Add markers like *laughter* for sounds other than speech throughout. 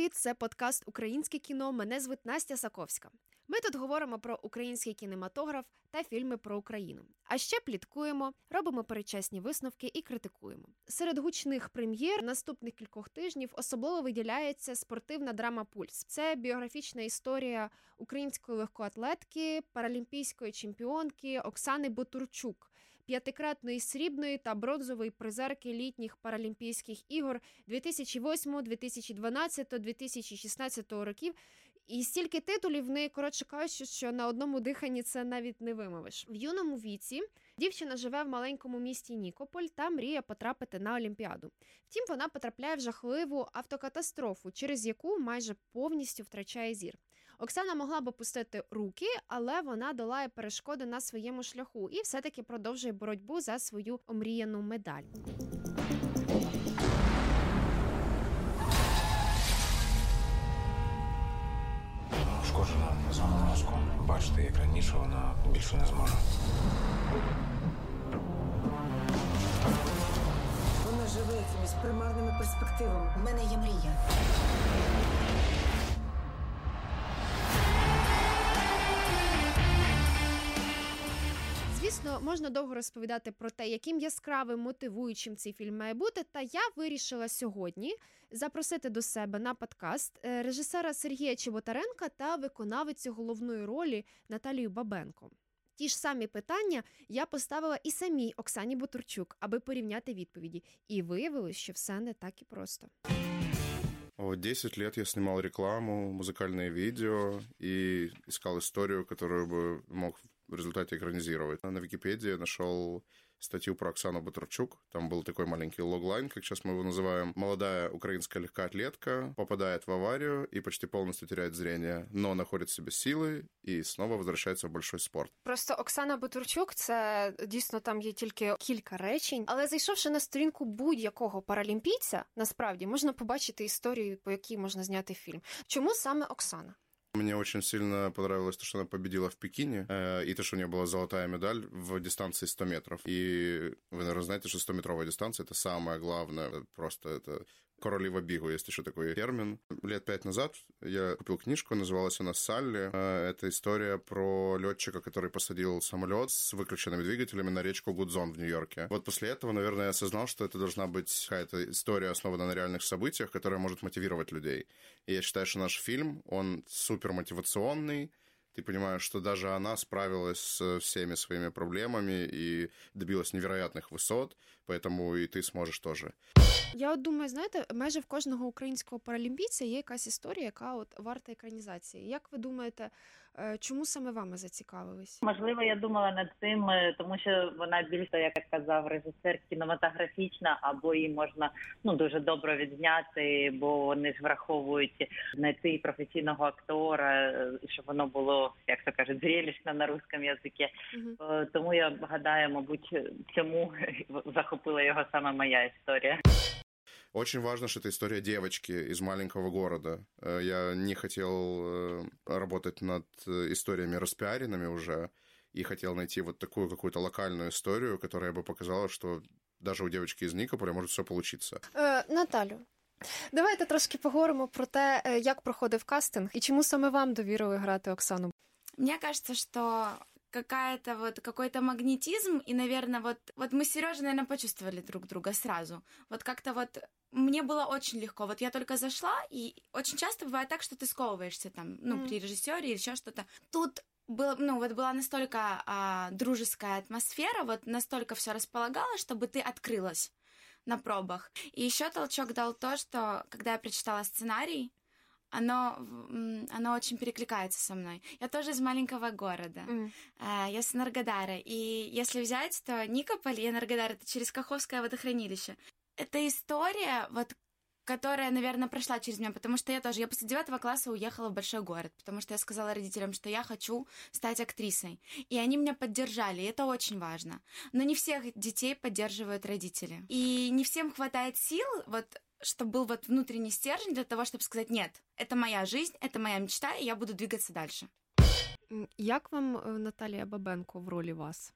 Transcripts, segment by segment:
привіт! Це подкаст Українське кіно. Мене звуть Настя Саковська. Ми тут говоримо про український кінематограф та фільми про Україну. А ще пліткуємо, робимо перечесні висновки і критикуємо. Серед гучних прем'єр наступних кількох тижнів особливо виділяється спортивна драма Пульс. Це біографічна історія української легкоатлетки, паралімпійської чемпіонки Оксани Ботурчук, п'ятикратної срібної та бронзової призерки літніх паралімпійських ігор 2008, 2012, 2016 років. І стільки титулів в неї, коротше кажучи, що на одному диханні це навіть не вимовиш. В юному віці дівчина живе в маленькому місті Нікополь та мріє потрапити на Олімпіаду. Втім, вона потрапляє в жахливу автокатастрофу, через яку майже повністю втрачає зір. Оксана могла б опустити руки, але вона долає перешкоди на своєму шляху і все-таки продовжує боротьбу за свою омріяну медаль. Пошкоджена зона мозку. Бачите, як раніше вона більше не зможе. Вона живе якимись примарними перспективами. У мене є мрія. Звісно, можна довго розповідати про те, яким яскравим мотивуючим цей фільм має бути. Та я вирішила сьогодні запросити до себе на подкаст е, режисера Сергія Чеботаренка та виконавицю головної ролі Наталію Бабенко. Ті ж самі питання я поставила і самій Оксані Ботурчук, аби порівняти відповіді. І виявилось, що все не так і просто. Вот 10 лет я снимал рекламу, музыкальные видео и искал историю, которую бы мог в результате экранизировать. На Википедии нашел статью про Оксану Батарчук. Там был такой маленький логлайн, как сейчас мы его называем. Молодая украинская легкоатлетка попадает в аварию и почти полностью теряет зрение, но находит в себе силы и снова возвращается в большой спорт. Просто Оксана Бутурчук, це дійсно там є тільки кілька речень. Але зайшовши на сторінку будь-якого паралімпійця, насправді можна побачити історію, по якій можна зняти фільм. Чому саме Оксана? Мне очень сильно понравилось то, что она победила в Пекине, э, и то, что у нее была золотая медаль в дистанции 100 метров. И вы, наверное, знаете, что 100-метровая дистанция – это самое главное, просто это королева бигу, есть еще такой термин. Лет пять назад я купил книжку, называлась она «Салли». Э, Это история про летчика, который посадил самолет с выключенными двигателями на речку Гудзон в Нью-Йорке. Вот после этого, наверное, я осознал, что это должна быть какая-то история, основанная на реальных событиях, которая может мотивировать людей. И я считаю, что наш фильм, он супер мотивационный, ты понимаешь, что даже она справилась с всеми своими проблемами и добилась невероятных высот, поэтому и ты сможешь тоже. Я от думаю, знаєте, майже в кожного українського паралімпійця є якась історія, яка от варта екранізації. Як ви думаєте, е, чому саме вами зацікавились? Можливо, я думала над цим, е, тому що вона більше, як я казав, режисер кінематографічна, або її можна ну дуже добре відзняти, бо вони ж враховують знайти професійного актора, е, щоб воно було, як то кажуть, зрелищно на русском язикі. Е, Тому я гадаю, мабуть, цьому *laughs* захопила його саме моя історія. Очень важно, что это история девочки из маленького города. Э, Я не хотел э, работать над э, историями распиаренными уже, и хотел найти вот такую какую-то локальную историю, которая бы показала, что даже у девочки из Никополя может все получиться. Е, Наталю, давайте трошки поговоримо про те, е, як проходив кастинг і чому саме вам довірили грати Оксану. Мне кажется, что какая-то вот какой-то магнетизм, и, наверное, вот, вот мы с Сережей, наверное, почувствовали друг друга сразу. Вот как-то вот мне было очень легко. Вот я только зашла, и очень часто бывает так, что ты сковываешься там, ну, Мгм. при режиссере или еще что-то. Тут было, ну, вот была настолько а, дружеская атмосфера, вот настолько все располагало, чтобы ты открылась на пробах. И еще толчок дал то, что когда я прочитала сценарий, оно, оно очень перекликается со мной. Я тоже из маленького города. А, Я с Энергодара. И если взять, то Никополь и Энергодар — это через Каховское водохранилище. Это история, вот которая, наверное, прошла через меня, потому что я тоже, я после девятого класса уехала в большой город, потому что я сказала родителям, что я хочу стать актрисой. И они меня поддержали, и это очень важно. Но не всех детей поддерживают родители. И не всем хватает сил, вот чтобы был вот внутренний стержень для того, чтобы сказать, нет, это моя жизнь, это моя мечта, и я буду двигаться дальше. Як вам е, Наталія Бабенко в ролі вас?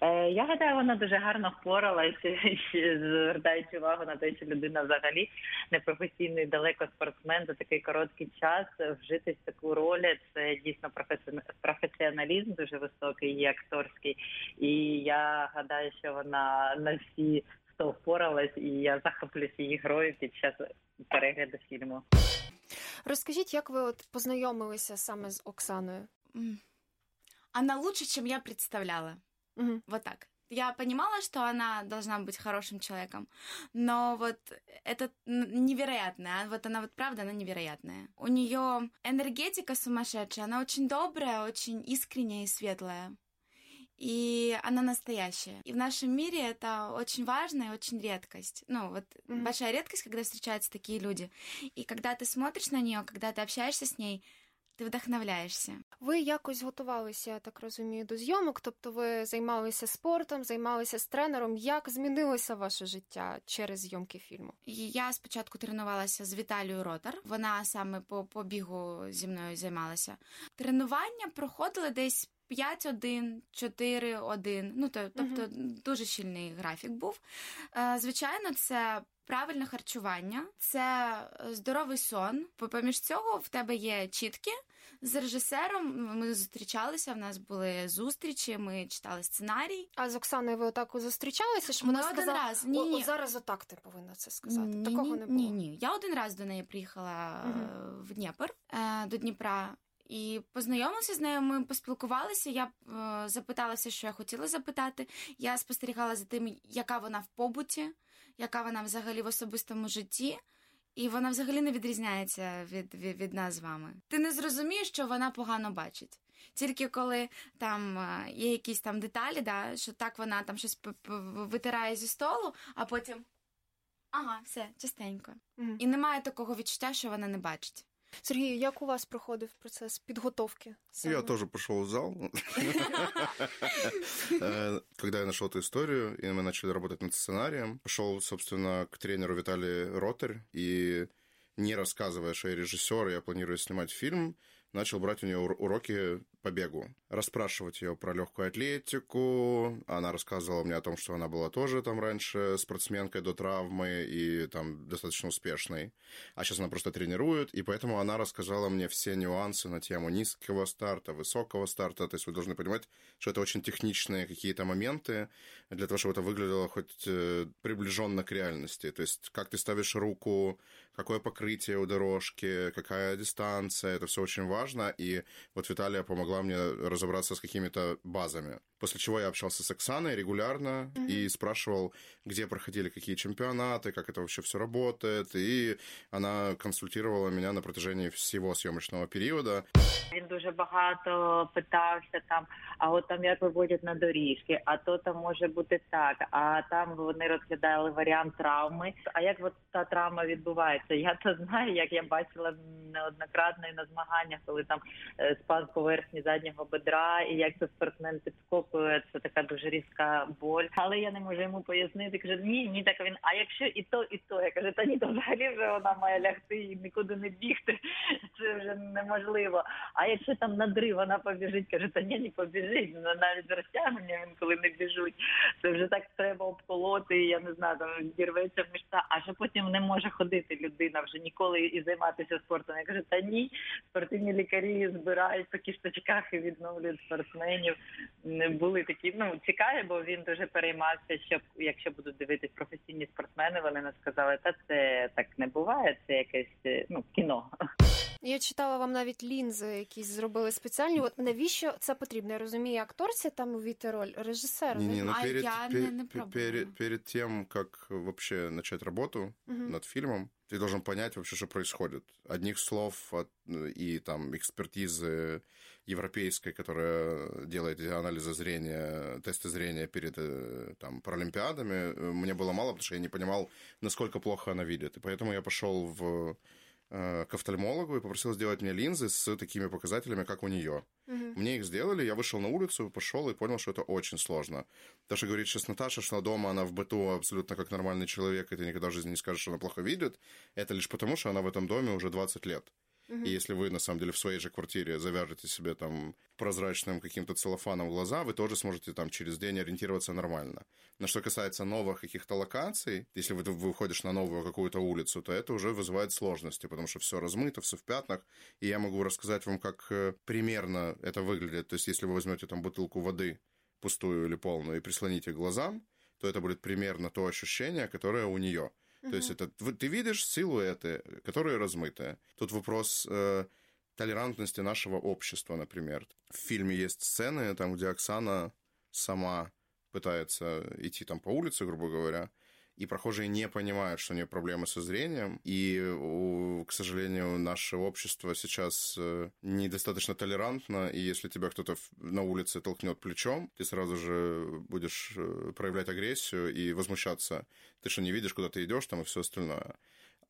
Е, Я гадаю, вона дуже гарно впоралася, звертаючи увагу на те, що людина взагалі непрофесійний далеко спортсмен за такий короткий час вжитись в таку роль. Це дійсно професіоналізм дуже високий і акторський. І я гадаю, що вона на всі сто впоралась, і я захоплюсь її грою під час перегляду фільму. Розкажіть, як ви от познайомилися саме з Оксаною? М. Она лучше, чем я представляла. Угу. Вот так. Я понимала, что она должна быть хорошим человеком, но вот это н- невероятно. а Вот она вот правда, она невероятная. У нее энергетика сумасшедшая, она очень добрая, очень искренняя и светлая. И она настоящая. И в нашем мире это очень важно и очень редкость. Ну, вот Мгм. большая редкость, когда встречаются такие люди. И когда ты смотришь на нее, когда ты общаешься с ней, ты вдохновляешься. Ви якось готувалися, я так розумію, до зйомок, тобто ви займалися спортом, займалися з тренером. Як змінилося ваше життя через зйомки фільму? Я спочатку тренувалася з Віталією Ротар. Вона саме по, по бігу зі мною займалася. Тренування проходили десь 5-1, 4-1. Ну, то, тобто дуже щільний графік був. Е, Звичайно, це правильне харчування, це е, здоровий сон. Поміж цього в тебе є чітки. З режисером ми зустрічалися, в нас були зустрічі, ми читали сценарій. А з Оксаною ви отак зустрічалися, що Ми вона один раз. Ні, ні. зараз отак ти повинна це сказати. Ні, Такого ні, не було. Ні, ні. Я один раз до неї приїхала е, в Дніпр, е, до Дніпра. І познайомилася з нею, ми поспілкувалися. Я е, запиталася, що я хотіла запитати. Я спостерігала за тим, яка вона в побуті, яка вона взагалі в особистому житті. І вона взагалі не відрізняється від, від, від нас з вами. Ти не зрозумієш, що вона погано бачить. Тільки коли там е, є якісь там деталі, да, що так вона там щось витирає зі столу, а потім ага, все, частенько. Мгм. І немає такого відчуття, що вона не бачить. Сергію, як у вас проходив процес підготовки? саме? Я тоже пошел в зал. *laughs* Э, Когда я нашел эту историю, и мы начали работать над сценарием, пошел, собственно, к тренеру Виталий Ротарь, и не рассказывая, что я режиссер, я планирую снимать фильм, начал брать у нее ур- уроки по бегу, расспрашивать ее про легкую атлетику. Она рассказывала мне о том, что она была тоже там раньше спортсменкой до травмы и там достаточно успешной. А сейчас она просто тренирует, и поэтому она рассказала мне все нюансы на тему низкого старта, высокого старта. То есть вы должны понимать, что это очень техничные какие-то моменты для того, чтобы это выглядело хоть э, приближенно к реальности. То есть как ты ставишь руку, какое покрытие у дорожки, какая дистанция, это все очень важно. И вот Виталия помогла мне разобраться с какими-то базами. После чего я общался с Оксаной регулярно и спрашивал, где проходили какие чемпионаты, как это вообще все работает. И она консультировала меня на протяжении всего съемочного периода. Він дуже багато питався там, а от там як виводять на доріжки, а то там може бути так, а там вони розглядали варіант травми. А як от та травма відбувається? Я то знаю, як я бачила неоднократно і на змаганнях, коли там е, спаз поверхні заднього бедра, і як це спортсмен підскокує, це така дуже різка боль. Але я не можу йому пояснити. Каже, ні, ні, так він. А якщо і то, і то, я кажу, та ні, то взагалі вже вона має лягти і нікуди не бігти. *laughs* Це вже неможливо. А якщо там надрив, вона побіжить, каже, та ні, не побіжить. Ну, навіть розтягнення він коли не біжуть. Це вже так треба обколоти, я не знаю, там дірветься мишця, а що потім не може ходити людина вже ніколи і займатися спортом. Я кажу, та ні, спортивні лікарі збирають по кісточках і відновлюють спортсменів. Не були такі, ну цікаві, бо він дуже переймався, що якщо будуть дивитись професійні спортсмени, вони не сказали, та це так не буває, це якесь е, ну кіно. Я читала вам навіть лінзи, якісь зробили спеціальні. От навіщо це потрібно? Я розумію, акторці там увійти роль режисера. Не-не, ну А перед, я пе- не- не пробовала. перед, перед тем, как вообще начать работу Мгм. над фильмом, ты должен понять вообще, что происходит. Одних слов от, и там экспертизы европейской, которая делает анализы зрения, тесты зрения перед э, там, паралимпиадами, э, мне было мало, потому что я не понимал, насколько плохо она видит. И поэтому я пошел в, к офтальмологу и попросил сделать мне линзы с такими показателями, как у нее. Мгм. Мне их сделали, я вышел на улицу, пошел и понял, что это очень сложно. То, что говорит сейчас Наташа, что дома она в быту абсолютно как нормальный человек, и ты никогда в жизни не скажешь, что она плохо видит, это лишь потому, что она в этом доме уже 20 лет. Мгм. И если вы, на самом деле, в своей же квартире завяжете себе там прозрачным каким-то целлофаном глаза, вы тоже сможете там через день ориентироваться нормально. Но что касается новых каких-то локаций, если вы вы выходишь на новую какую-то улицу, то это уже вызывает сложности, потому что все размыто, все в пятнах. И я могу рассказать вам, как э, примерно это выглядит. То есть, если вы возьмете там бутылку воды, пустую или полную, и прислоните к глазам, то это будет примерно то ощущение, которое у нее. То есть это ты видишь силуэты, которые размытые. Тут вопрос э, толерантности нашего общества, например. В фильме есть сцены, там, где Оксана сама пытается идти там по улице, грубо говоря, и прохожие не понимают, что у нее проблемы со зрением, и, к сожалению, наше общество сейчас э, недостаточно толерантно, и если тебя кто-то на улице толкнет плечом, ты сразу же будешь э, проявлять агрессию и возмущаться. Ты что, не видишь, куда ты идешь там и все остальное.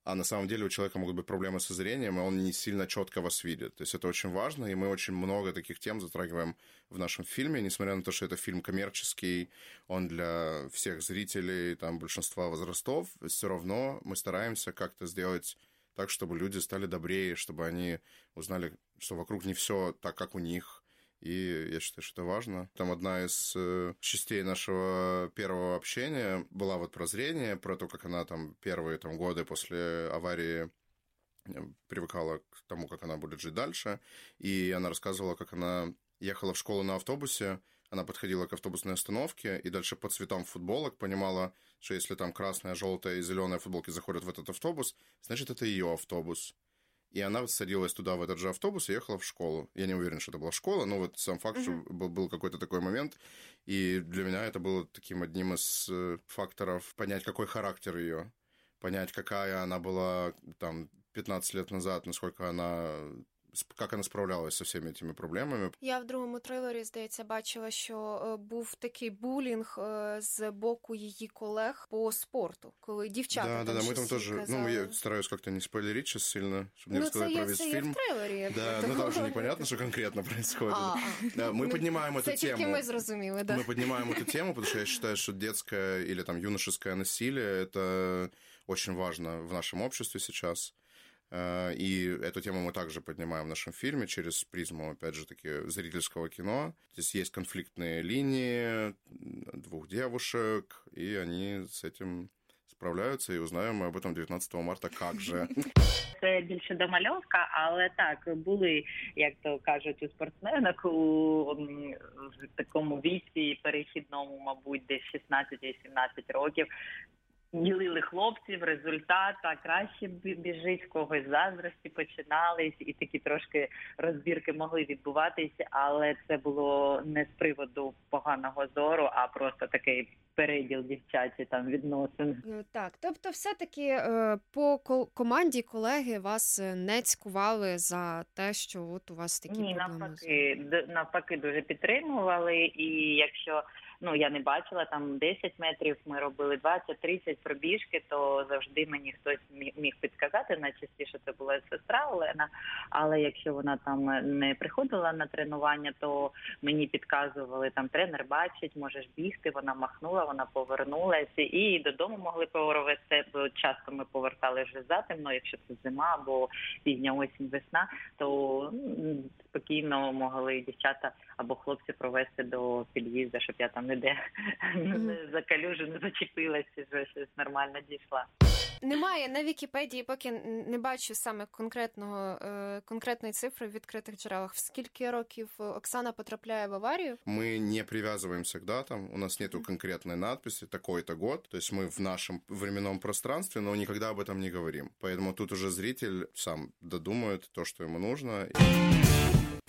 А на самом деле у человека могут быть проблемы со зрением, и он не сильно четко вас видит. То есть это очень важно, и мы очень много таких тем затрагиваем в нашем фильме, несмотря на то, что это фильм коммерческий, он для всех зрителей, там, большинства возрастов, все равно мы стараемся как-то сделать так, чтобы люди стали добрее, чтобы они узнали, что вокруг не все так, как у них. И я считаю, что это важно. Там одна из э, частей нашего первого общения была вот про зрение, про то, как она там первые там, годы после аварии э, привыкала к тому, как она будет жить дальше. И она рассказывала, как она ехала в школу на автобусе, она подходила к автобусной остановке и дальше по цветам футболок понимала, что если там красная, желтая и зеленая футболки заходят в этот автобус, значит, это ее автобус. И она садилась туда, в этот же автобус, и ехала в школу. Я не уверен, что это была школа, но вот сам факт, что был, был какой-то такой момент. И для меня это было таким одним из э, факторов понять, какой характер ее. Понять, какая она была там 15 лет назад, насколько она... сп- Как она справлялась со всеми этими проблемами. Я в другому трейлері, здається, бачила, що е, був такий булінг е, з боку її колег по спорту, коли дівчата да, да, там да, мы там щось тоже... їй Ну, казали. я стараюсь как-то не спойлерить сейчас сильно, чтобы не ну, це рассказать про є, весь це є фильм. в трейлері. як Да, ви ну там же говорите. непонятно, что конкретно *laughs* происходит. А, а. Да, мы Ну, поднимаем эту Це тільки тему. ми зрозуміли, да. Мы поднимаем эту тему, потому что я считаю, что детское или там юношеское насилие это очень важно в нашем обществе сейчас. Э, И эту тему мы также поднимаем в нашем фильме через призму, опять же таки, зрительского кино. Здесь есть конфликтные линии двух девушек, и они с этим справляются, и узнаем мы об этом 19 марта как же. *laughs* Це більше домальовка, але так були, як то кажуть, у спортсменок у м, в такому віці перехідному, мабуть, десь 16-17 років. Ділили хлопців, результат, а краще біжить, в когось заздрості починались, і такі трошки розбірки могли відбуватися, але це було не з приводу поганого зору, а просто такий переділ дівчачі там відносин. Е, Так, тобто, все-таки е, по ко- команді колеги вас е, не цькували за те, що от у вас такі Ні, проблеми. навпаки, навпаки, дуже підтримували. І якщо ну я не бачила там 10 метрів, ми робили 20-30 пробіжки, то завжди мені хтось міг, підказати. Найчастіше це була сестра Олена. Але якщо вона там не приходила на тренування, то мені підказували там тренер бачить, можеш бігти. Вона махнула, вона повернулася і додому могли провести. Бо часто ми повертали вже затемно, якщо це зима або пізня осінь, весна, то спокійно могли дівчата або хлопці провести до під'їзду, щоб я там ніде не за калюжу не зачепилася, що щось нормально дійшла. Немає на Вікіпедії, поки н- не бачу саме конкретного е, конкретної цифри в відкритих джерелах. В скільки років е, Оксана потрапляє в аварію? Мы не привязываемся к датам, у нас нету конкретной надписи «такой-то год», то есть мы в нашем временном пространстве, но никогда об этом не говорим. Поэтому тут уже зритель сам додумает то, что ему нужно.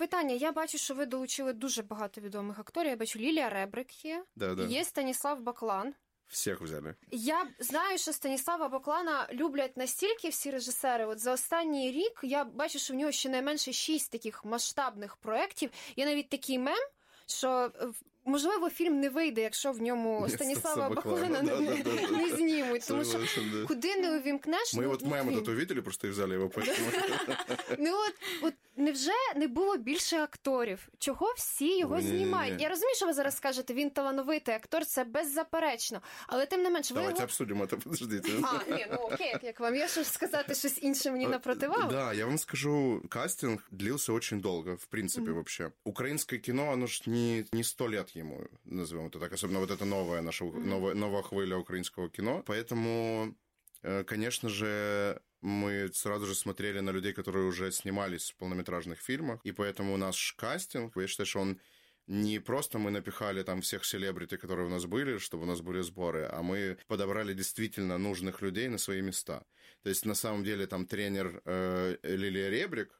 Питання: я бачу, що ви долучили дуже багато відомих акторів. Я бачу Лілія Ребрик є, Да-да, є Станіслав Баклан. Всіх взяли. Я знаю, що Станіслава Баклана люблять настільки всі режисери. От за останній рік я бачу, що в нього щонайменше шість таких масштабних проєктів. Є навіть такий мем, що е, можливо, фільм не вийде, якщо в ньому Ні, Станіслава Баклана, Баклана не, не, да-да-да. не знімуть. Тому що Согласен, да. куди не увімкнеш, Мы ну, вот ну, мем він. этот увидели, просто и взяли его поэтому. *laughs* Ну от, от невже не було більше акторів? Чого всі його Ой, ні-ні-ні. знімають? Я розумію, що ви зараз скажете, він талановитий актор, це беззаперечно. Але тим не менш, ви Давайте його... обсудим это, подождите. А, ні, ну окей, як вам є що сказати щось інше мені на противагу? Э, Да, я вам скажу, кастинг длился очень долго, в принципе, вообще. Украинское кино, оно ж не, не сто лет ему, назовем это так, особенно вот это новое, наша новая, новая хвыля украинского кино. Поэтому, э, конечно же, мы сразу же смотрели на людей, которые уже снимались в полнометражных фильмах, и поэтому наш кастинг, я считаю, что он не просто мы напихали там всех селебрити, которые у нас были, чтобы у нас были сборы, а мы подобрали действительно нужных людей на свои места. То есть, на самом деле, там тренер э, Лилия Ребрик,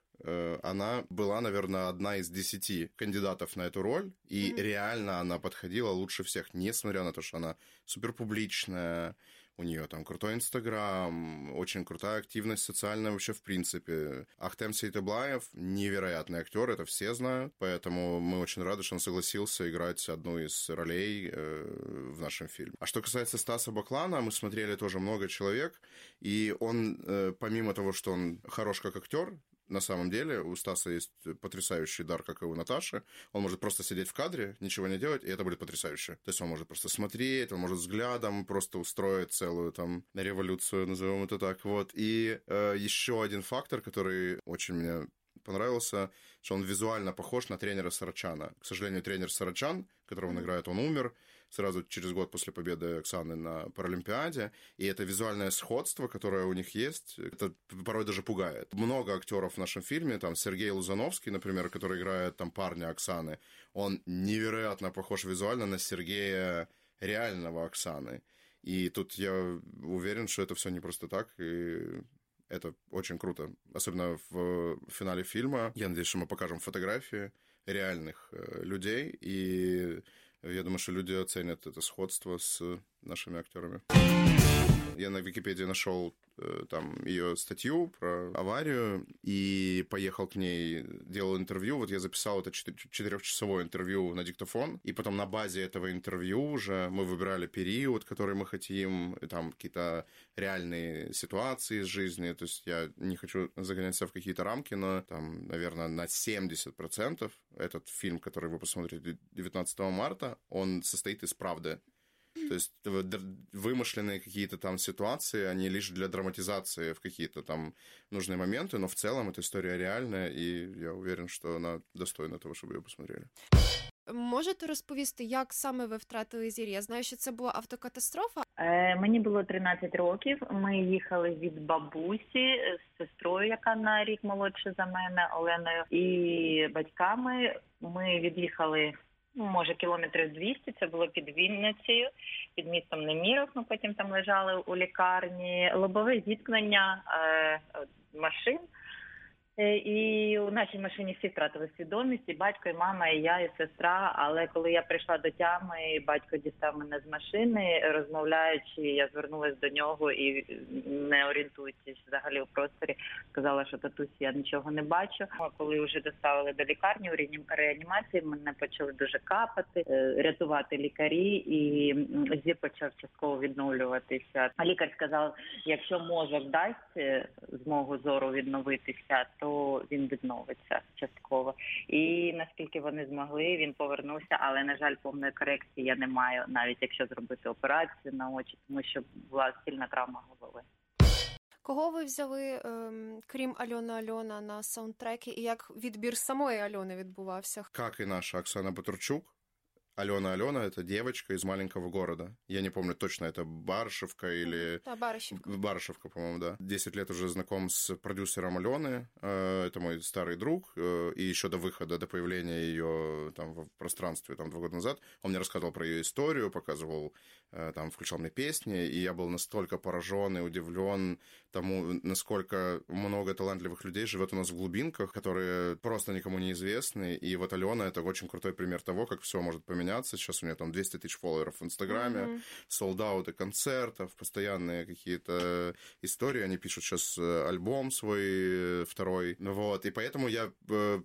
она была, наверное, одна из десяти кандидатов на эту роль, и реально она подходила лучше всех, несмотря на то, что она суперпубличная, у нее там крутой Инстаграм, очень крутая активность социальная вообще в принципе. Ахтем Сейтеблаев невероятный актер, это все знают, поэтому мы очень рады, что он согласился играть одну из ролей э, в нашем фильме. А что касается Стаса Баклана, мы смотрели тоже много человек, и он, э, помимо того, что он хорош как актер, на самом деле у Стаса есть потрясающий дар, как и у Наташи. Он может просто сидеть в кадре, ничего не делать, и это будет потрясающе. То есть он может просто смотреть, он может взглядом просто устроить целую там революцию, назовем это так. Вот. И э, еще один фактор, который очень мне понравился, что он визуально похож на тренера Сарачана. К сожалению, тренер Сарачан, которого он играет, он умер сразу через год после победы Оксаны на Паралимпиаде. И это визуальное сходство, которое у них есть, это порой даже пугает. Много актеров в нашем фильме, там Сергей Лузановский, например, который играет там парня Оксаны, он невероятно похож визуально на Сергея реального Оксаны. И тут я уверен, что это все не просто так, и это очень круто. Особенно в финале фильма. Я надеюсь, что мы покажем фотографии реальных э, людей, и я думаю, что люди оценят это сходство с нашими актерами. Я на Википедии нашел э, там ее статью про аварию и поехал к ней, делал интервью. Вот я записал это четы- четырехчасовое интервью на диктофон, и потом на базе этого интервью уже мы выбирали период, который мы хотим, там какие-то реальные ситуации из жизни. То есть я не хочу загонять себя в какие-то рамки, но там, наверное, на 70% этот фильм, который вы посмотрите 19 марта, он состоит из правды. То есть в- др- вымышленные какие-то там ситуации, они лишь для драматизации в какие-то там нужные моменты, но в целом эта история реальная, и я уверен, что она достойна того, чтобы ее посмотрели. Можете розповісти, як саме ви втратили зір? Я знаю, що це була автокатастрофа. Е, Мені було 13 років. Ми їхали від бабусі з сестрою, яка на рік молодша за мене, Оленою, і батьками. Ми від'їхали. ну, Може, кілометрів 200, це було під Вінницею, під містом Неміров. Ми потім там лежали у лікарні. Лобове зіткнення е, машин. Е, І у нашій машині всі втратили свідомість, і батько, і мама, і я, і сестра. Але коли я прийшла до тями, батько дістав мене з машини, розмовляючи, я звернулася до нього і не орієнтуючись взагалі у просторі, сказала, що татусь я нічого не бачу. А коли вже доставили до лікарні у реанім- реанімації, мене почали дуже капати, е, рятувати лікарі, і м, зір почав частково відновлюватися. А лікар сказав, якщо мозок дасть е, змогу зору відновитися, то він відновиться частково. І наскільки вони змогли, він повернувся. Але на жаль, повної корекції я не маю, навіть якщо зробити операцію на очі, тому що була сильна травма голови. Кого ви взяли, ем, крім Альона Альона, на саундтреки, і як відбір самої Альони відбувався? Как і наша Оксана Батурчук, Алена Алена это девочка из маленького города. Я не помню точно, это Барышевка или Та Баришівка. Барышевка, по-моему, да. Десять лет уже знаком с продюсером Алены. Э, Это мой старый друг. Э, И еще до выхода, до появления ее там в пространстве там два года назад, он мне рассказывал про ее историю, показывал, э, там включал мне песни, и я был настолько поражен и удивлен тому, насколько много талантливых людей живет у нас в глубинках, которые просто никому не известны. И вот Алена это очень крутой пример того, как все может поменяться. Сейчас у нее там 200 тысяч фолловеров в Инстаграме, Мгм. солдаты концертов, постоянные какие-то истории. Они пишут сейчас альбом свой э, второй. Вот. И поэтому я э,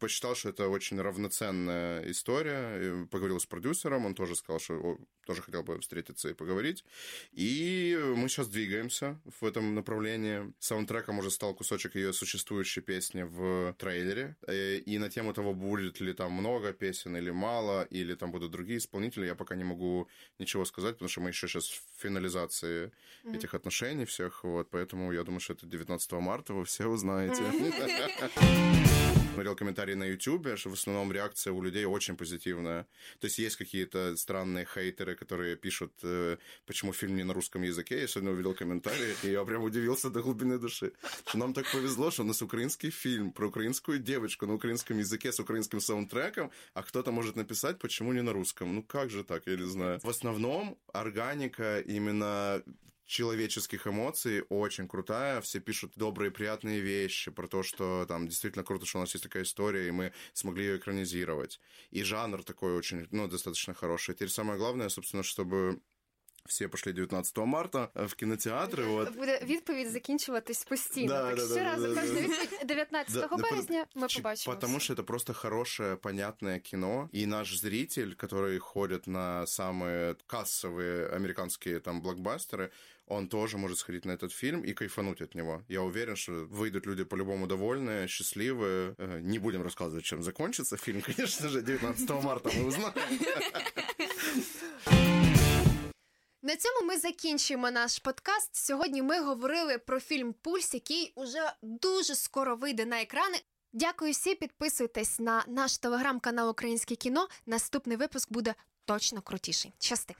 посчитал, что это очень равноценная история. Поговорил с продюсером, он тоже сказал, что тоже хотел бы встретиться и поговорить. И мы сейчас двигаемся в этом направлении. Саундтреком уже стал кусочек ее существующей песни в трейлере. Э, И на тему того, будет ли там много песен или мало, или там будут другие исполнители, я пока не могу ничего сказать, потому что мы еще сейчас в финализации Мгм. этих отношений всех, вот, поэтому я думаю, что это 19 марта, вы все узнаете. *laughs* *laughs* Смотрел комментарии на YouTube, что в основном реакция у людей очень позитивная. То есть есть какие-то странные хейтеры, которые пишут, э, почему фильм не на русском языке. Я сегодня увидел комментарии, и я прям удивился до глубины души. Что нам так повезло, что у нас украинский фильм про украинскую девочку на украинском языке с украинским саундтреком, а кто-то может написать, почему не на русском. Ну как же так, я не знаю. В основном органика именно человеческих эмоций очень крутая. Все пишут добрые, приятные вещи про то, что там действительно круто, что у нас есть такая история, и мы смогли ее экранизировать. И жанр такой очень, ну, достаточно хороший. Теперь самое главное, собственно, чтобы все пошли 19 марта э, в кинотеатры. Вот. Буде відповідь закінчуватись постійно. Да, так да, да, щоразу да, да, кожна да. відповідь 19 Да, да, березня ми Чи- побачимо. Потому что это просто хорошее, понятное кино. И наш зритель, который ходит на самые кассовые американские там блокбастеры, он тоже может сходить на этот фильм и кайфануть от него. Я уверен, что выйдут люди по-любому довольные, счастливые. Э, Не будем рассказывать, чем закончится фильм, конечно *laughs* же, 19 марта мы узнаем. На цьому ми закінчуємо наш подкаст. Сьогодні ми говорили про фільм Пульс, який уже дуже скоро вийде на екрани. Дякую всі, підписуйтесь на наш телеграм-канал Українське кіно. Наступний випуск буде точно крутіший. Щасти!